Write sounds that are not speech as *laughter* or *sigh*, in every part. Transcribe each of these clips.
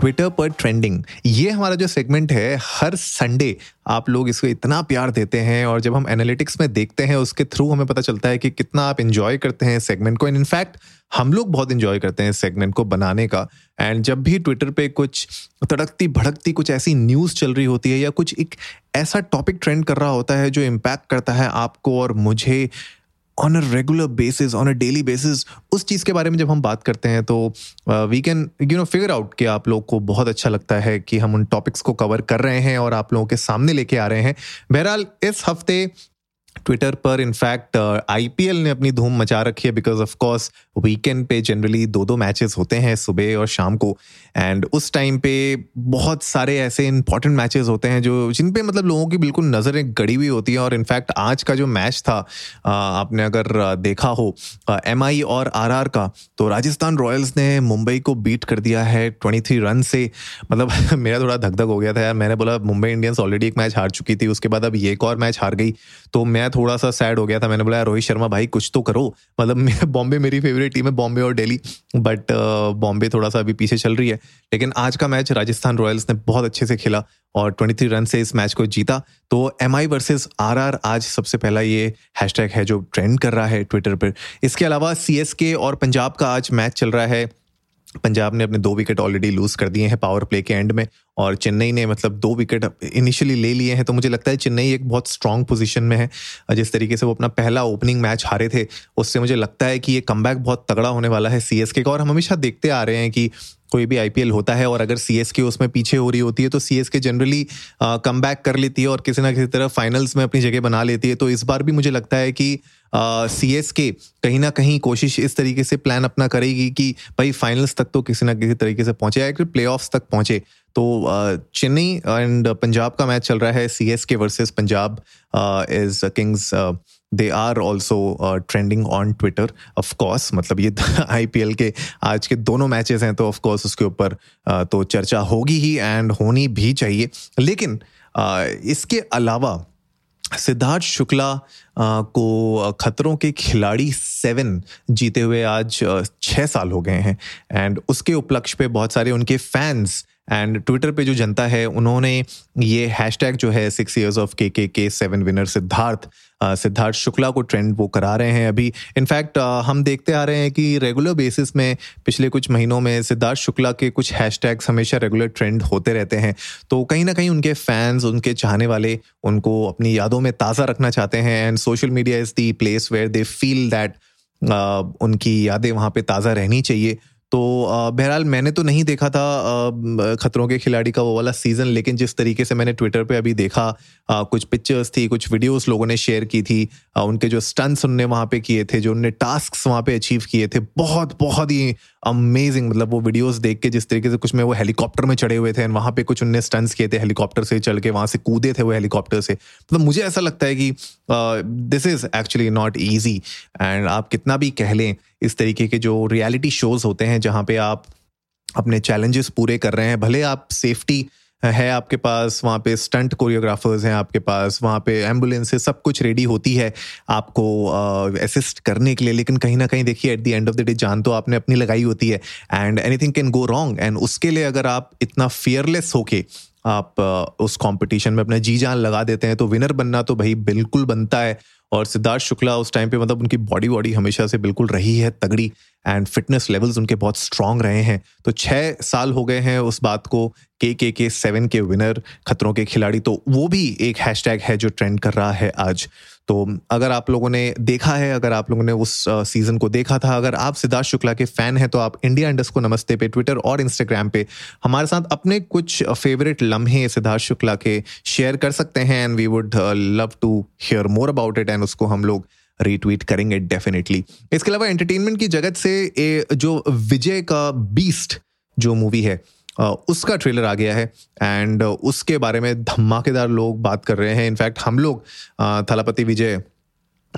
Twitter पर trending ये हमारा जो सेगमेंट है, हर संडे आप लोग इसको इतना प्यार देते हैं और जब हम एनालिटिक्स में देखते हैं, उसके थ्रू हमें पता चलता है कि कितना आप इंजॉय करते हैं सेगमेंट को. इनफैक्ट हम लोग बहुत इंजॉय करते हैं सेगमेंट को बनाने का. एंड जब भी ट्विटर पे कुछ तड़कती भड़कती कुछ ऐसी न्यूज़ चल रही होती है या कुछ एक ऐसा टॉपिक ट्रेंड कर रहा होता है जो इम्पैक्ट करता है आपको और मुझे on a regular basis on a daily basis उस चीज़ के बारे में जब हम बात करते हैं तो we can you know figure out कि आप लोग को बहुत अच्छा लगता है कि हम उन टॉपिक्स को कवर कर रहे हैं और आप लोगों के सामने लेके आ रहे हैं। बहरहाल, इस हफ़्ते ट्विटर पर इनफैक्ट आईपीएल uh, ने अपनी धूम मचा रखी है बिकॉज़ ऑफ़ कोर्स वीकेंड पे जनरली दो दो मैचेस होते हैं सुबह और शाम को। एंड उस टाइम पे बहुत सारे ऐसे इंपॉर्टेंट मैचेस होते हैं जो जिन पे मतलब लोगों की बिल्कुल नज़रें गड़ी हुई होती हैं। और इनफैक्ट आज का जो मैच था uh, आपने अगर uh, देखा हो एम आई और आर का तो राजस्थान रॉयल्स ने मुंबई को बीट कर दिया है ट्वेंटी रन से। मतलब *laughs* मेरा थोड़ा धक धक हो गया था यार। मैंने बोला मुंबई इंडियंस ऑलरेडी एक मैच हार चुकी थी उसके बाद अब ये एक और मैच हार गई। तो मैं थोड़ा सा सैड हो गया था। मैंने बोला रोहित शर्मा भाई, कुछ तो करो। मतलब *laughs* बॉम्बे मेरी फेवरेट टीम है, बॉम्बे और दिल्ली। बट बॉम्बे थोड़ा सा अभी पीछे चल रही है। लेकिन आज का मैच राजस्थान रॉयल्स ने बहुत अच्छे से खेला और 23 रन से इस मैच को जीता। तो M I versus R R आज सबसे पहला ये हैशटैग है जो ट्रेंड कर रहा है ट्विटर पर। इसके अलावा सी एस के और पंजाब का आज मैच चल रहा है। पंजाब ने अपने दो विकेट ऑलरेडी लूज कर दिए हैं पावर प्ले के एंड में और चेन्नई ने मतलब दो विकेट इनिशियली ले लिए हैं तो मुझे लगता है चेन्नई एक बहुत स्ट्रांग पोजीशन में है। जिस तरीके से वो अपना पहला ओपनिंग मैच हारे थे, उससे मुझे लगता है कि ये कम बहुत तगड़ा होने वाला है सी का और हम हमेशा देखते आ रहे हैं कि कोई भी आईपीएल होता है और अगर सी एस के उसमें पीछे हो रही होती है तो C S K generally come back कर लेती है और किसी ना किसी तरह फाइनल्स में अपनी जगह बना लेती है। तो इस बार भी मुझे लगता है कि सी एस के कहीं ना कहीं कोशिश इस तरीके से प्लान अपना करेगी कि भाई फाइनल्स तक तो किसी ना किसी तरीके से पहुँचे या प्ले तक पहुँचे। तो चेन्नई एंड पंजाब का मैच चल रहा है C S K versus Punjab is Kings they are also trending on Twitter of course मतलब ये *laughs* आईपीएल के आज के दोनों मैचेस हैं तो ऑफकोर्स उसके ऊपर uh, तो चर्चा होगी ही एंड होनी भी चाहिए। लेकिन uh, इसके अलावा सिद्धार्थ शुक्ला uh, को खतरों के खिलाड़ी सेवन जीते हुए आज छः साल हो गए हैं। एंड उसके उपलक्ष्य पे बहुत सारे उनके फैंस एंड ट्विटर पे जो जनता है, उन्होंने ये हैशटैग जो है six years of K K K seven winner Siddharth Siddharth Shukla को ट्रेंड वो करा रहे हैं अभी। इनफैक्ट हम देखते आ रहे हैं कि रेगुलर बेसिस में पिछले कुछ महीनों में सिद्धार्थ शुक्ला के कुछ हैशटैग्स हमेशा रेगुलर ट्रेंड होते रहते हैं। तो कहीं ना कहीं उनके फैंस उनके चाहने वाले, उनको अपनी यादों में ताज़ा रखना चाहते हैं। And social media is the place where they feel that उनकी यादें वहाँ पे ताज़ा रहनी चाहिए। तो बहरहाल मैंने तो नहीं देखा था खतरों के खिलाड़ी का वो वाला सीज़न लेकिन जिस तरीके से मैंने ट्विटर पे अभी देखा कुछ पिक्चर्स थी, कुछ वीडियोस लोगों ने शेयर की थी उनके जो स्टंट्स उनने वहाँ पे किए थे, जो उनने टास्क वहाँ पे अचीव किए थे, बहुत बहुत ही अमेजिंग मतलब वो वीडियोस देख के जिस तरीके से कुछ में वो हेलीकॉप्टर में चढ़े हुए थे वहाँ पे कुछ उनने स्टंट्स किए थे हेलीकॉप्टर से चल के वहाँ से कूदे थे वो हेलीकॉप्टर से। मतलब मुझे ऐसा लगता है कि this is actually not easy and आप कितना भी कह लें इस तरीके के जो रियलिटी शोज़ होते हैं, जहाँ पे आप अपने चैलेंजेस पूरे कर रहे हैं, भले आप सेफ्टी है आपके पास, वहाँ पे स्टंट कोरियोग्राफर्स हैं आपके पास, वहाँ पे एंबुलेंस सब कुछ रेडी होती है आपको असिस्ट करने के लिए, लेकिन कहीं ना कहीं देखिए at the end of the day जान तो आपने अपनी लगाई होती है and anything can go wrong and उसके लिए अगर आप इतना फियरलेस होके आप उस कंपटीशन में अपना जी जान लगा देते हैं तो विनर बनना तो भाई बिल्कुल बनता है और सिद्धार्थ शुक्ला उस टाइम पे मतलब उनकी बॉडी बॉडी हमेशा से बिल्कुल रही है, तगड़ी। एंड फिटनेस लेवल्स उनके बहुत स्ट्रांग रहे हैं। तो छः साल हो गए हैं उस बात को के के के सेवन के विनर खतरों के खिलाड़ी तो वो भी एक हैशटैग है जो ट्रेंड कर रहा है आज। तो अगर आप लोगों ने देखा है, अगर आप लोगों ने उस सीज़न को देखा था, अगर आप सिद्धार्थ शुक्ला के फ़ैन हैं तो आप इंडिया इंडस्ट को नमस्ते पे ट्विटर और इंस्टाग्राम पे हमारे साथ अपने कुछ फेवरेट लम्हे सिद्धार्थ शुक्ला के शेयर कर सकते हैं and we would love to hear more about it and उसको हम लोग रीट्वीट करेंगे डेफिनेटली इसके अलावा एंटरटेनमेंट की जगत से ए, जो विजय का बीस्ट जो मूवी है उसका ट्रेलर आ गया है एंड उसके बारे में धमाकेदार लोग बात कर रहे हैं। इनफैक्ट हम लोग थलापति विजय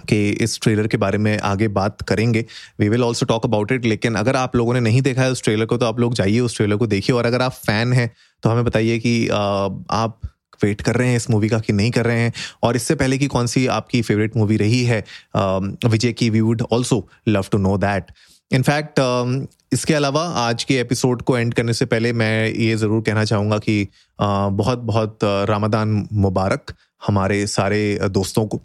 के इस ट्रेलर के बारे में आगे बात करेंगे। We will also talk about it लेकिन अगर आप लोगों ने नहीं देखा है उस ट्रेलर को तो आप लोग जाइए उस ट्रेलर को देखिए। और अगर आप फ़ैन हैं तो हमें बताइए कि आप वेट कर रहे हैं इस मूवी का कि नहीं कर रहे हैं? और इससे पहले की कौन सी आपकी फेवरेट मूवी रही है? विजय की we would also love to know that in fact इसके अलावा आज के एपिसोड को एंड करने से पहले मैं ये ज़रूर कहना चाहूँगा कि बहुत बहुत रामदान मुबारक हमारे सारे दोस्तों को।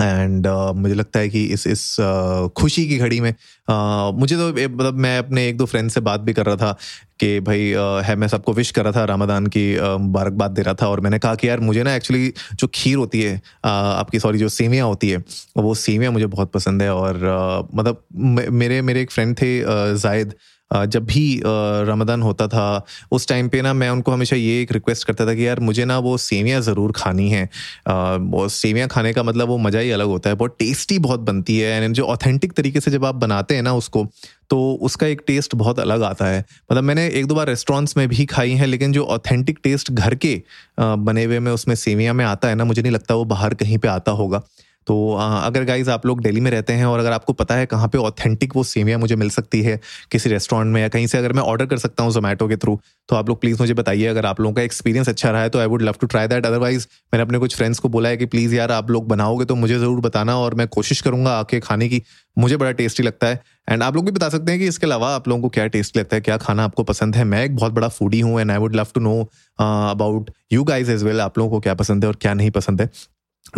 एंड uh, मुझे लगता है कि इस इस uh, खुशी की घड़ी में uh, मुझे तो मतलब मैं अपने एक दो फ्रेंड से बात भी कर रहा था कि भाई uh, है मैं सबको विश कर रहा था रमदान की uh, मुबारकबाद दे रहा था और मैंने कहा कि यार मुझे ना एक्चुअली जो खीर होती है uh, आपकी सॉरी जो सेवियाँ होती है वो सेवियाँ मुझे बहुत पसंद है और uh, मतलब मेरे मेरे एक फ्रेंड थे uh, जायद जब भी रमदान होता था, उस टाइम पे ना मैं उनको हमेशा ये एक रिक्वेस्ट करता था कि यार मुझे ना वो सेवियाँ ज़रूर खानी है। वो सेवियाँ खाने का मतलब वो मज़ा ही अलग होता है, बहुत टेस्टी बहुत बनती है एंड जो ऑथेंटिक तरीके से जब आप बनाते हैं ना उसको तो उसका एक टेस्ट बहुत अलग आता है। मतलब मैंने एक दो बार रेस्टोरेंट्स में भी खाई हैं, लेकिन जो ऑथेंटिक टेस्ट घर के बने हुए में उसमें सेवियाँ में आता है ना, मुझे नहीं लगता वो बाहर कहीं पर आता होगा। तो अगर गाइज़ आप लोग दिल्ली में रहते हैं और अगर आपको पता है कहाँ पे ऑथेंटिक वो सेवियाँ मुझे मिल सकती है, किसी रेस्टोरेंट में या कहीं से अगर मैं ऑर्डर कर सकता हूँ जोमेटो के थ्रू तो आप लोग प्लीज़ मुझे बताइए। अगर आप लोगों का एक्सपीरियंस अच्छा रहा है तो I would love to try that otherwise मैंने अपने कुछ फ्रेंड्स को बोला है कि प्लीज़ यार आप लोग बनाओगे तो मुझे ज़रूर बताना और मैं कोशिश करूँगा आके खाने की। मुझे बड़ा टेस्टी लगता है। एंड आप लोग भी बता सकते हैं कि इसके अलावा आप लोगों को क्या टेस्ट लगता है, क्या खाना आपको पसंद है। मैं एक बहुत बड़ा फूडी हूँ and I would love to know about you guys as well आप लोगों को क्या पसंद है और क्या नहीं पसंद है।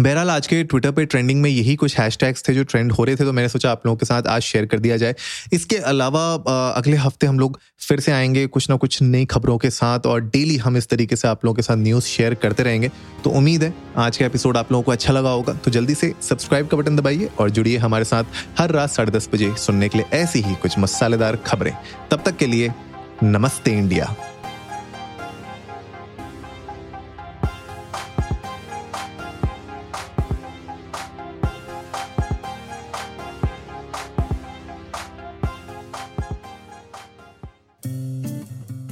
बहरहाल, आज के ट्विटर पे ट्रेंडिंग में यही कुछ हैशटैग्स थे जो ट्रेंड हो रहे थे तो मैंने सोचा आप लोगों के साथ आज शेयर कर दिया जाए। इसके अलावा अगले हफ़्ते हम लोग फिर से आएँगे कुछ ना कुछ नई खबरों के साथ और डेली हम इस तरीके से आप लोगों के साथ न्यूज़ शेयर करते रहेंगे। तो उम्मीद है, आज का एपिसोड आप लोगों को अच्छा लगा होगा। तो जल्दी से सब्सक्राइब का बटन दबाइए और जुड़िए हमारे साथ हर रात साढ़े बजे सुनने के लिए ऐसी ही कुछ मसालेदार खबरें। तब तक के लिए, नमस्ते इंडिया।